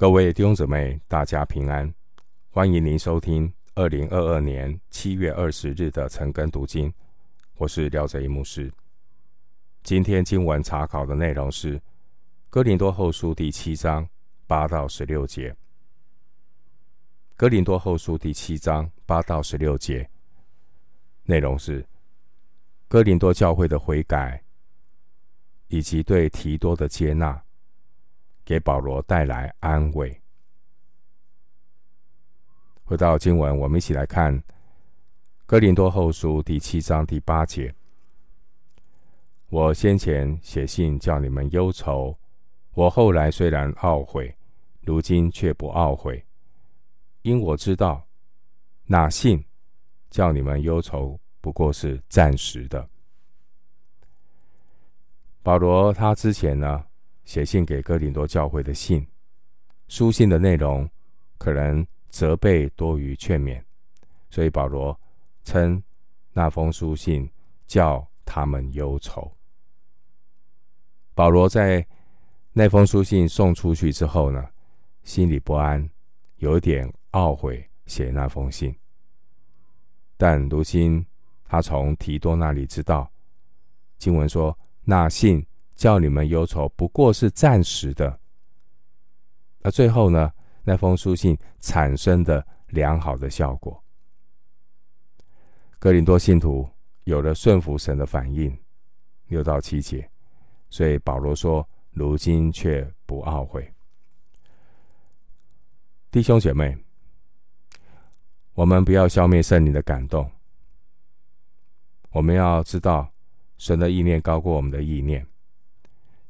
各位弟兄姊妹，大家平安！欢迎您收听二零二二年七月二十日的晨更读经。我是廖哲一牧师。今天经文查考的内容是《哥林多后书》第七章八到十六节。《哥林多后书》第七章八到十六节内容是哥林多教会的悔改，以及对提多的接纳。给保罗带来安慰。回到经文，我们一起来看《哥林多后书》第七章第八节。我先前写信叫你们忧愁，我后来虽然懊悔，如今却不懊悔，因我知道那信叫你们忧愁不过是暂时的。保罗他之前呢，写信给哥林多教会的信，书信的内容可能责备多于劝勉，所以保罗称那封书信叫他们忧愁。保罗在那封书信送出去之后呢，心里不安，有点懊悔写那封信。但如今他从提多那里知道，经文说那信。叫你们忧愁，不过是暂时的。而最后呢，那封书信产生的良好的效果，哥林多信徒有了顺服神的反应，六到七节。所以保罗说：“如今却不懊悔。”弟兄姐妹，我们不要消灭圣灵的感动。我们要知道，神的意念高过我们的意念。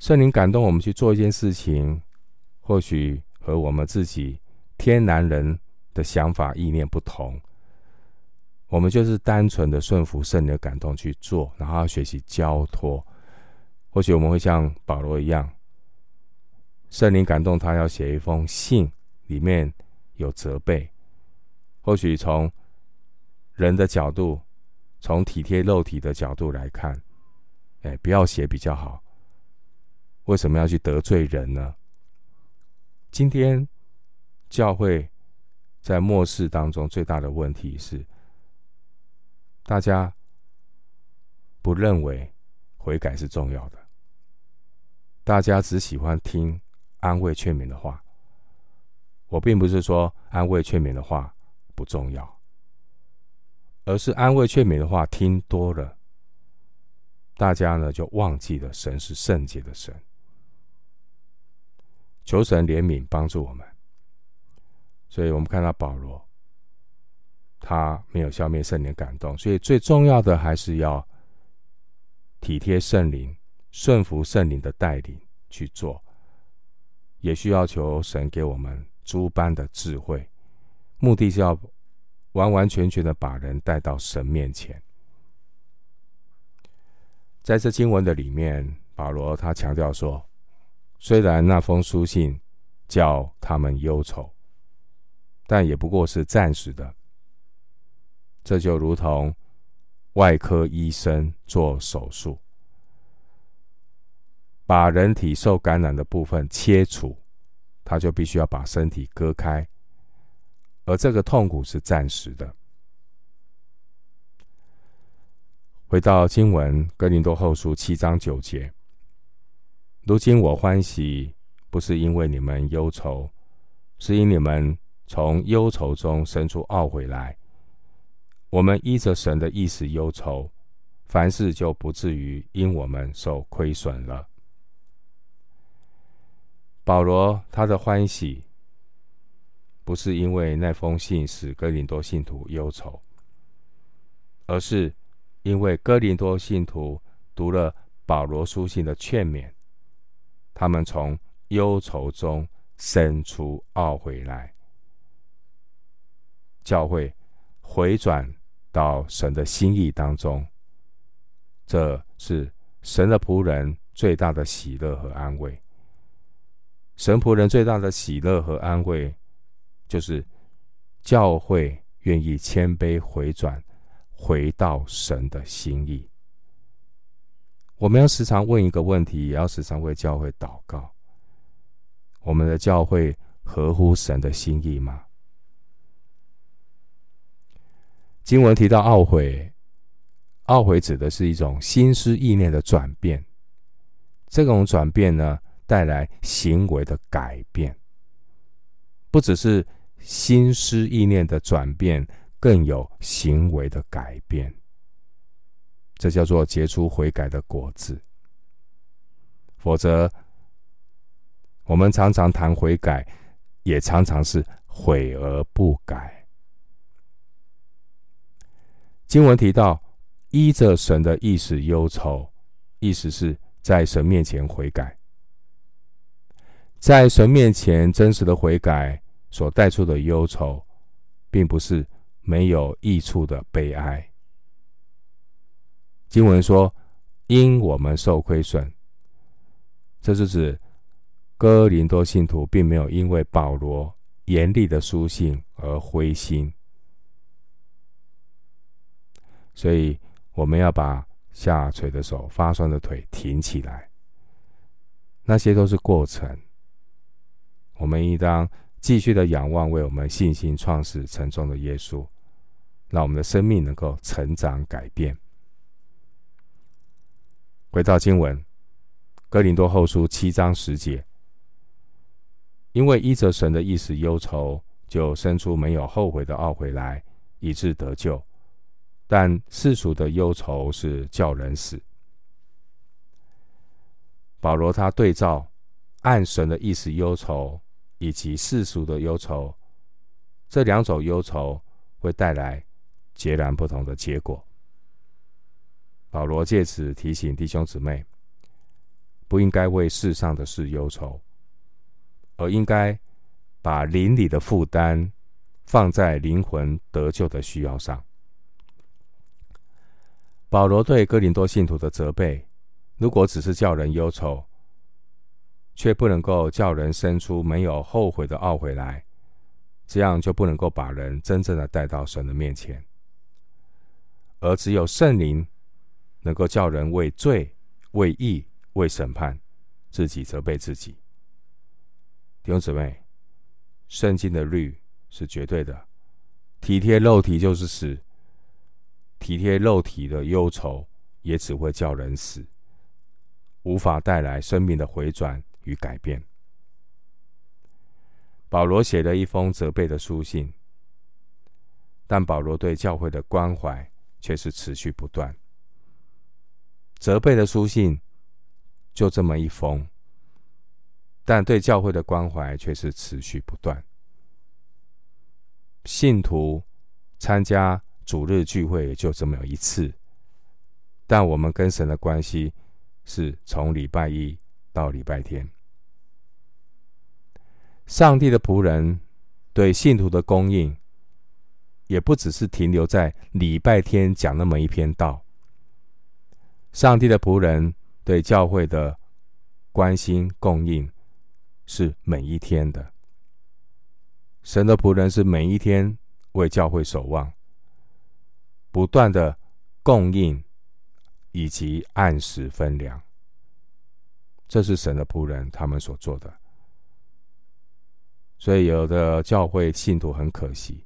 圣灵感动我们去做一件事情，或许和我们自己天然人的想法意念不同。我们就是单纯的顺服圣灵的感动去做，然后要学习交托。或许我们会像保罗一样，圣灵感动他要写一封信，里面有责备。或许从人的角度，从体贴肉体的角度来看，哎，不要写比较好。为什么要去得罪人呢？今天教会在末世当中最大的问题是，大家不认为悔改是重要的，大家只喜欢听安慰劝勉的话。我并不是说安慰劝勉的话不重要，而是安慰劝勉的话听多了，大家呢就忘记了神是圣洁的神。求神怜悯帮助我们，所以我们看到保罗，他没有消灭圣灵感动，所以最重要的还是要体贴圣灵、顺服圣灵的带领去做，也需要求神给我们诸般的智慧，目的是要完完全全的把人带到神面前。在这经文的里面，保罗他强调说。虽然那封书信叫他们忧愁，但也不过是暂时的。这就如同外科医生做手术，把人体受感染的部分切除，他就必须要把身体割开，而这个痛苦是暂时的。回到经文，哥林多后书七章九节。如今我欢喜，不是因为你们忧愁，是因你们从忧愁中生出懊悔来。我们依着神的意思忧愁，凡事就不至于因我们受亏损了。保罗他的欢喜，不是因为那封信使哥林多信徒忧愁，而是因为哥林多信徒读了保罗书信的劝勉。他们从忧愁中生出懊悔来，教会回转到神的心意当中，这是神的仆人最大的喜乐和安慰。神仆人最大的喜乐和安慰，就是教会愿意谦卑回转，回到神的心意。我们要时常问一个问题，也要时常为教会祷告。我们的教会合乎神的心意吗？经文提到懊悔，懊悔指的是一种心思意念的转变。这种转变呢，带来行为的改变，不只是心思意念的转变，更有行为的改变。这叫做结出悔改的果子。否则，我们常常谈悔改，也常常是悔而不改。经文提到，依着神的意思忧愁，意思是在神面前悔改，在神面前真实的悔改所带出的忧愁，并不是没有益处的悲哀。经文说，因我们受亏损，这是指哥林多信徒并没有因为保罗严厉的书信而灰心。所以，我们要把下垂的手、发酸的腿挺起来。那些都是过程。我们应当继续的仰望为我们信心创始成终的耶稣，让我们的生命能够成长改变。回到经文，《哥林多后书》七章十节，因为依着神的意思忧愁，就生出没有后悔的懊悔来，以致得救。但世俗的忧愁是叫人死。保罗他对照按神的意思忧愁以及世俗的忧愁，这两种忧愁会带来截然不同的结果。保罗借此提醒弟兄姊妹，不应该为世上的事忧愁，而应该把邻里的负担放在灵魂得救的需要上。保罗对哥林多信徒的责备，如果只是叫人忧愁，却不能够叫人生出没有后悔的懊悔来，这样就不能够把人真正的带到神的面前。而只有圣灵能够叫人为罪、为义、为审判，自己责备自己。弟兄姊妹，圣经的律是绝对的，体贴肉体就是死。体贴肉体的忧愁，也只会叫人死，无法带来生命的回转与改变。保罗写了一封责备的书信，但保罗对教会的关怀却是持续不断。责备的书信就这么一封，但对教会的关怀却是持续不断。信徒参加。主日聚会也就这么一次，但我们跟神的关系是从礼拜一到礼拜天。上帝的仆人对信徒的供应，也不只是停留在礼拜天讲那么一篇道。上帝的仆人对教会的关心供应，是每一天的。神的仆人是每一天为教会守望。不断的供应以及按时分粮，这是神的仆人他们所做的。所以有的教会信徒很可惜，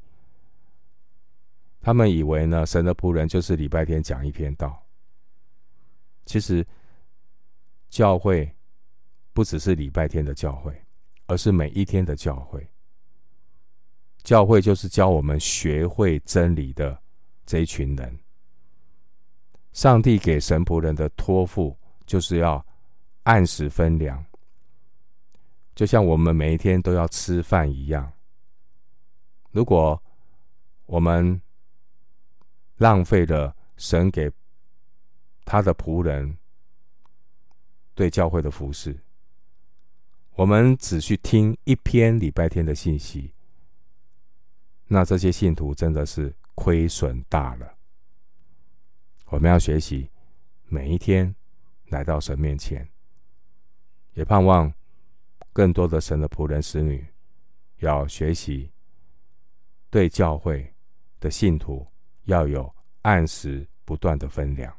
他们以为呢，神的仆人就是礼拜天讲一篇道。其实教会不只是礼拜天的教会，而是每一天的教会。教会就是教我们学会真理的。这一群人，上帝给神仆人的托付，就是要按时分粮，就像我们每一天都要吃饭一样。如果我们浪费了神给他的仆人对教会的服侍，我们只去听一篇礼拜天的信息，那这些信徒真的是。亏损大了。我们要学习每一天来到神面前，也盼望更多的神的仆人、使女要学习对教会的信徒要有按时不断的分量。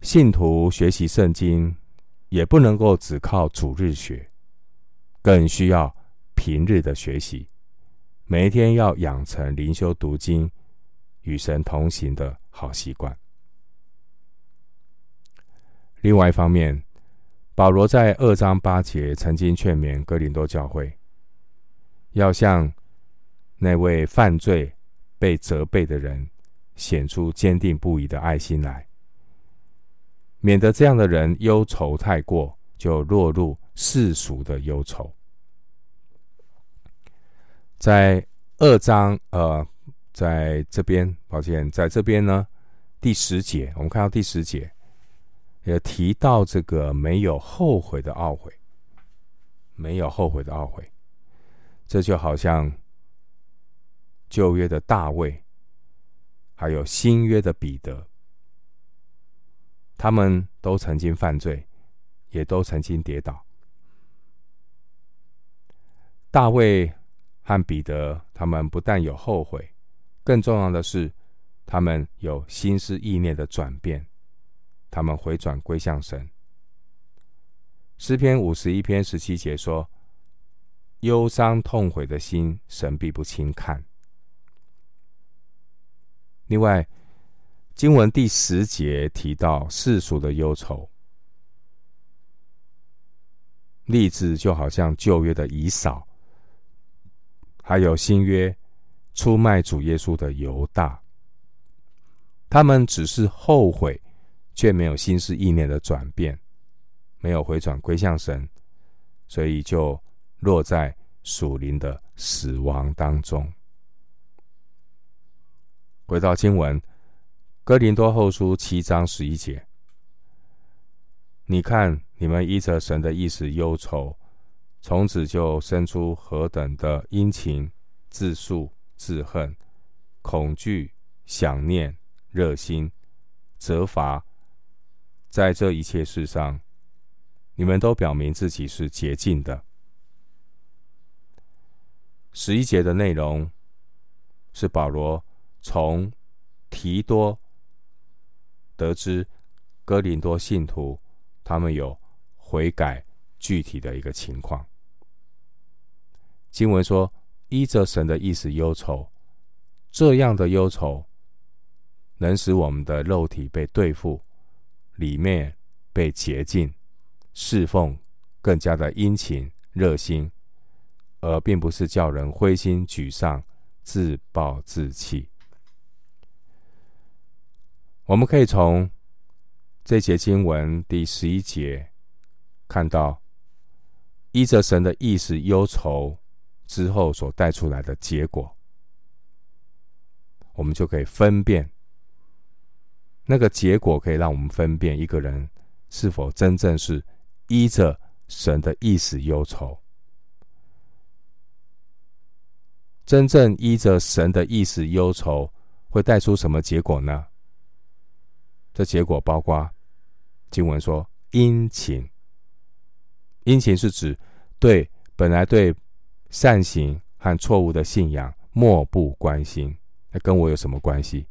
信徒学习圣经也不能够只靠主日学，更需要平日的学习，每一天要养成灵修读经、与神同行的好习惯。另外一方面，保罗在二章八节曾经劝勉哥林多教会，要向那位犯罪被责备的人显出坚定不移的爱心来。免得这样的人忧愁太过，就落入世俗的忧愁。在二章，呃，在这边，抱歉，在这边呢，第十节，我们看到第十节也提到这个没有后悔的懊悔，没有后悔的懊悔，这就好像旧约的大卫，还有新约的彼得。他们都曾经犯罪，也都曾经跌倒。大卫和彼得，他们不但有后悔，更重要的是，他们有心思意念的转变，他们回转归向神。诗篇五十一篇十七节说：“忧伤痛悔的心，神必不轻看。”另外。经文第十节提到世俗的忧愁，例子就好像旧约的以扫，还有新约出卖主耶稣的犹大，他们只是后悔，却没有心思意念的转变，没有回转归向神，所以就落在属灵的死亡当中。回到经文。哥林多后书七章十一节，你看你们依着神的意思忧愁，从此就生出何等的殷勤、自诉、自恨、恐惧、想念、热心、责罚，在这一切事上，你们都表明自己是洁净的。十一节的内容是保罗从提多。得知哥林多信徒他们有悔改具体的一个情况。经文说：“依着神的意思忧愁，这样的忧愁能使我们的肉体被对付，里面被洁净，侍奉更加的殷勤热心，而并不是叫人灰心沮丧、自暴自弃。”我们可以从这节经文第十一节看到，依着神的意思忧愁之后所带出来的结果，我们就可以分辨那个结果，可以让我们分辨一个人是否真正是依着神的意思忧愁。真正依着神的意思忧愁，会带出什么结果呢？这结果包括经文说殷勤，殷勤是指对本来对善行和错误的信仰漠不关心，那跟我有什么关系？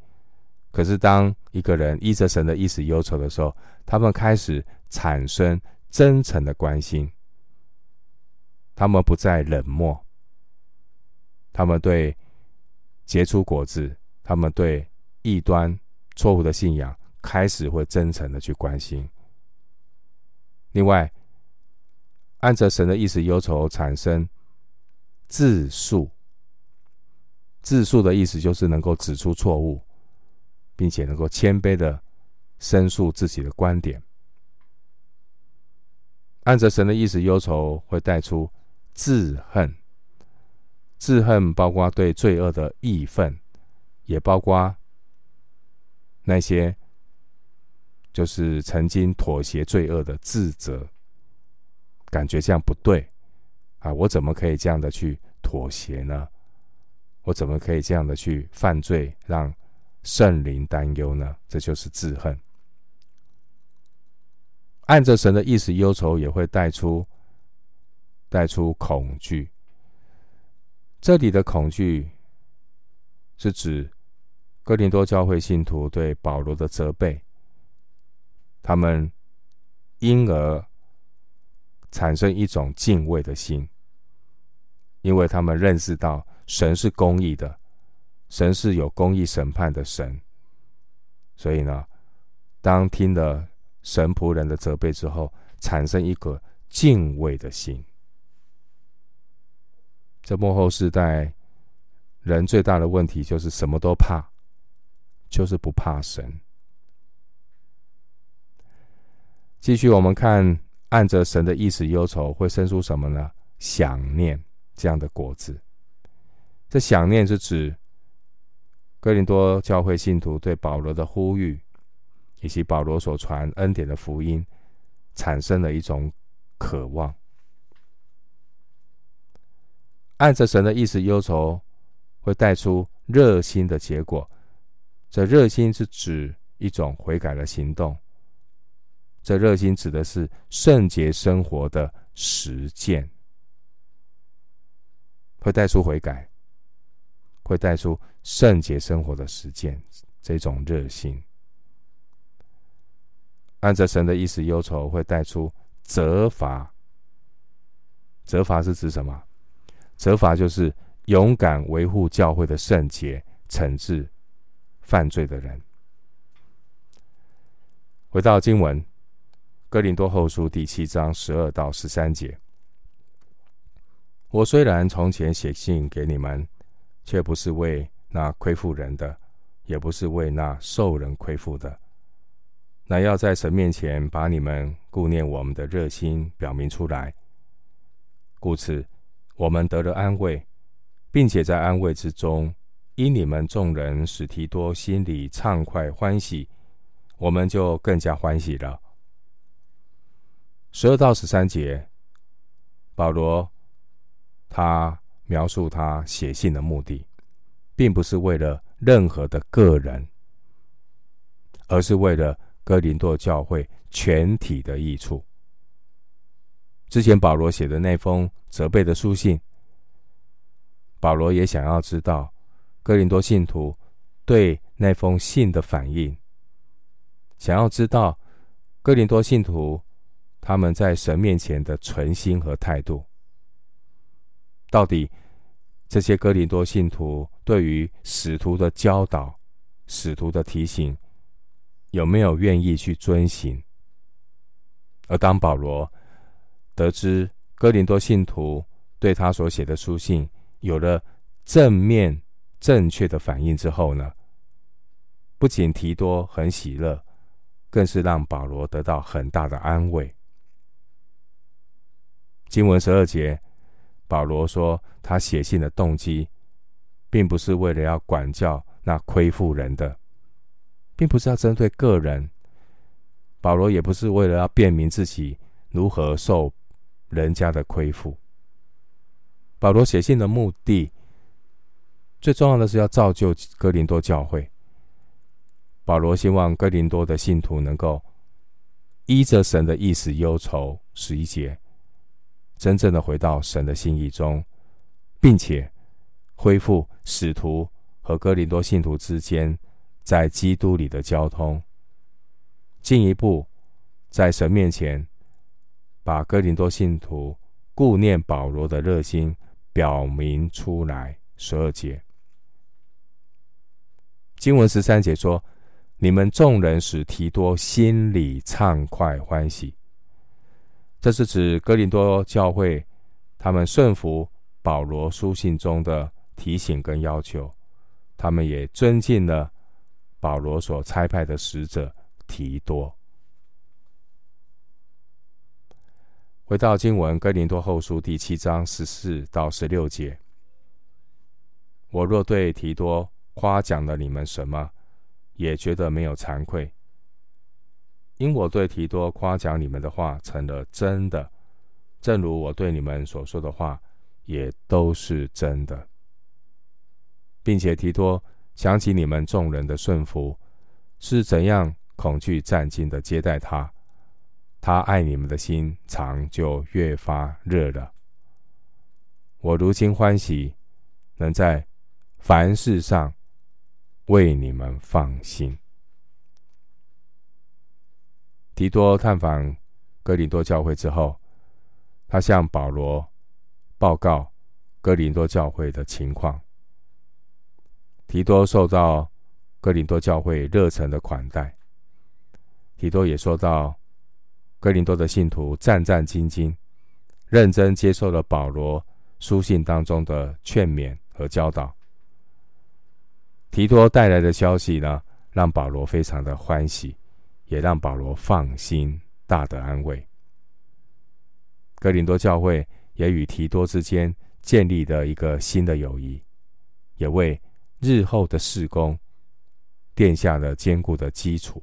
可是当一个人依着神的意思忧愁的时候，他们开始产生真诚的关心，他们不再冷漠，他们对结出果子，他们对异端错误的信仰。开始会真诚的去关心。另外，按着神的意思忧愁产生自诉，自诉的意思就是能够指出错误，并且能够谦卑的申诉自己的观点。按着神的意思忧愁会带出自恨，自恨包括对罪恶的义愤，也包括那些。就是曾经妥协罪恶的自责，感觉这样不对啊！我怎么可以这样的去妥协呢？我怎么可以这样的去犯罪，让圣灵担忧呢？这就是自恨。按着神的意思忧愁，也会带出带出恐惧。这里的恐惧是指哥林多教会信徒对保罗的责备。他们因而产生一种敬畏的心，因为他们认识到神是公义的，神是有公义审判的神。所以呢，当听了神仆人的责备之后，产生一个敬畏的心。这幕后世代人最大的问题就是什么都怕，就是不怕神。继续我们看，按着神的意思忧愁，会生出什么呢？想念这样的果子。这想念是指哥林多教会信徒对保罗的呼吁，以及保罗所传恩典的福音，产生了一种渴望。按着神的意思忧愁，会带出热心的结果。这热心是指一种悔改的行动。这热心指的是圣洁生活的实践，会带出悔改，会带出圣洁生活的实践。这种热心，按着神的意思忧愁，会带出责罚。责罚是指什么？责罚就是勇敢维护教会的圣洁，惩治犯罪的人。回到经文，《哥林多后书》第七章十二到十三节：我虽然从前写信给你们，却不是为那亏负人的，也不是为那受人亏负的，乃要在神面前把你们顾念我们的热心表明出来。故此。我们得了安慰，并且在安慰之中，因你们众人使提多心里畅快欢喜，我们就更加欢喜了。十二到十三节，保罗他描述他写信的目的，并不是为了任何的个人，而是为了哥林多教会全体的益处。之前保罗写的那封责备的书信，保罗也想要知道哥林多信徒对那封信的反应，想要知道哥林多信徒他们在神面前的存心和态度。到底这些哥林多信徒对于使徒的教导、使徒的提醒，有没有愿意去遵行？而当保罗得知哥林多信徒对他所写的书信有了正面正确的反应之后呢，不仅提多很喜乐，更是让保罗得到很大的安慰。经文十二节，保罗说他写信的动机，并不是为了要管教那亏负人的，并不是要针对个人。保罗也不是为了要辩明自己如何受。人家的亏负，保罗写信的目的，最重要的是要造就哥林多教会。保罗希望哥林多的信徒能够依着神的意思忧愁，十一节，真正的回到神的心意中，并且恢复使徒和哥林多信徒之间在基督里的交通，进一步在神面前。把哥林多信徒顾念保罗的热心表明出来。十二节经文十三节说：“你们众人使提多心里畅快欢喜。”这是指哥林多教会他们顺服保罗书信中的提醒跟要求，他们也尊敬了保罗所差派的使者提多。回到经文，哥林多后书第七章十四到十六节。我若对提多夸奖了你们什么，也觉得没有惭愧，因我对提多夸奖你们的话成了真的，正如我对你们所说的话也都是真的，并且提多想起你们众人的顺服，是怎样恐惧战兢的接待他。他爱你们的心肠就越发热了。我如今欢喜，能在凡事上为你们放心。提多探访哥林多教会之后，他向保罗报告哥林多教会的情况。提多受到哥林多教会热诚的款待，提多也说到哥林多的信徒战战兢兢，认真接受了保罗书信当中的劝勉和教导。提多带来的消息呢，让保罗非常的欢喜，也让保罗放心，大得安慰。哥林多教会也与提多之间建立了一个新的友谊，也为日后的事工奠下了坚固的基础。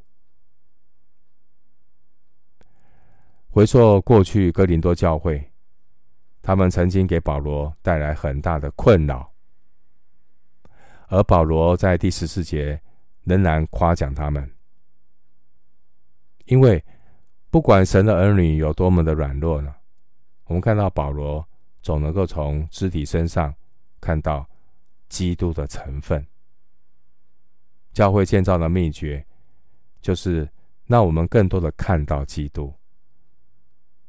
回溯过去，哥林多教会，他们曾经给保罗带来很大的困扰，而保罗在第十四节仍然夸奖他们，因为不管神的儿女有多么的软弱呢，我们看到保罗总能够从肢体身上看到。基督的成分，教会建造的秘诀，就是让我们更多的看到基督，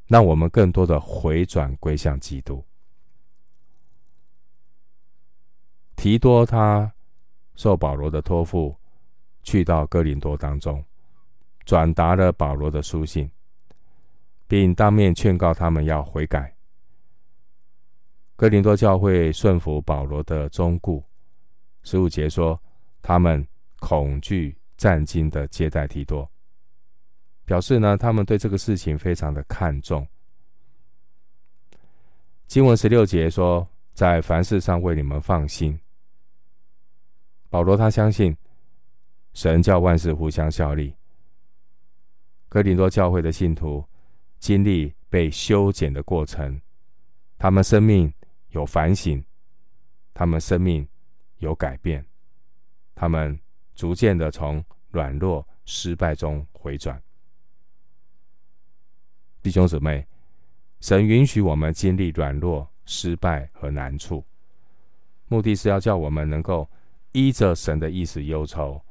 让我们更多的回转归向基督。提多他受保罗的托付，去到哥林多当中，转达了保罗的书信，并当面劝告他们要悔改。哥林多教会顺服保罗的忠告，十五节说，他们恐惧战兢的接待提多，表示呢，他们对这个事情非常的看重。经文十六节说，在凡事上为你们放心。保罗他相信神叫万事互相效力。哥林多教会的信徒经历被修剪的过程，他们生命。有反省，他们生命有改变，他们逐渐的从软弱、失败中回转。弟兄姊妹，神允许我们经历软弱、失败和难处，目的是要叫我们能够依着神的意思忧愁，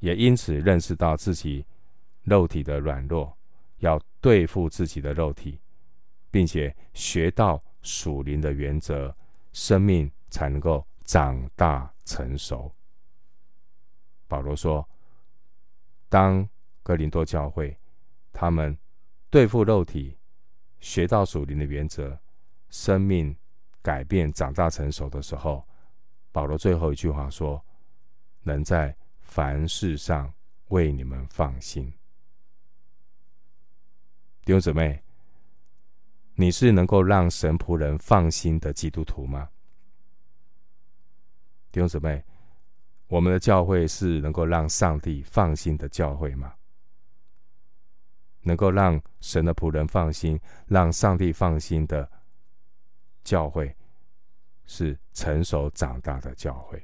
也因此认识到自己肉体的软弱，要对付自己的肉体，并且学到。属灵的原则，生命才能够长大成熟。保罗说：“当哥林多教会他们对付肉体，学到属灵的原则，生命改变、长大成熟的时候，保罗最后一句话说：‘能在凡事上为你们放心。’弟兄姊妹。”你是能够让神仆人放心的基督徒吗？弟兄姊妹，我们的教会是能够让上帝放心的教会吗？能够让神的仆人放心、让上帝放心的教会，是成熟长大的教会。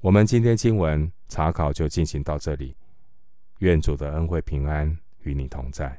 我们今天经文查考就进行到这里，愿主的恩惠平安与你同在。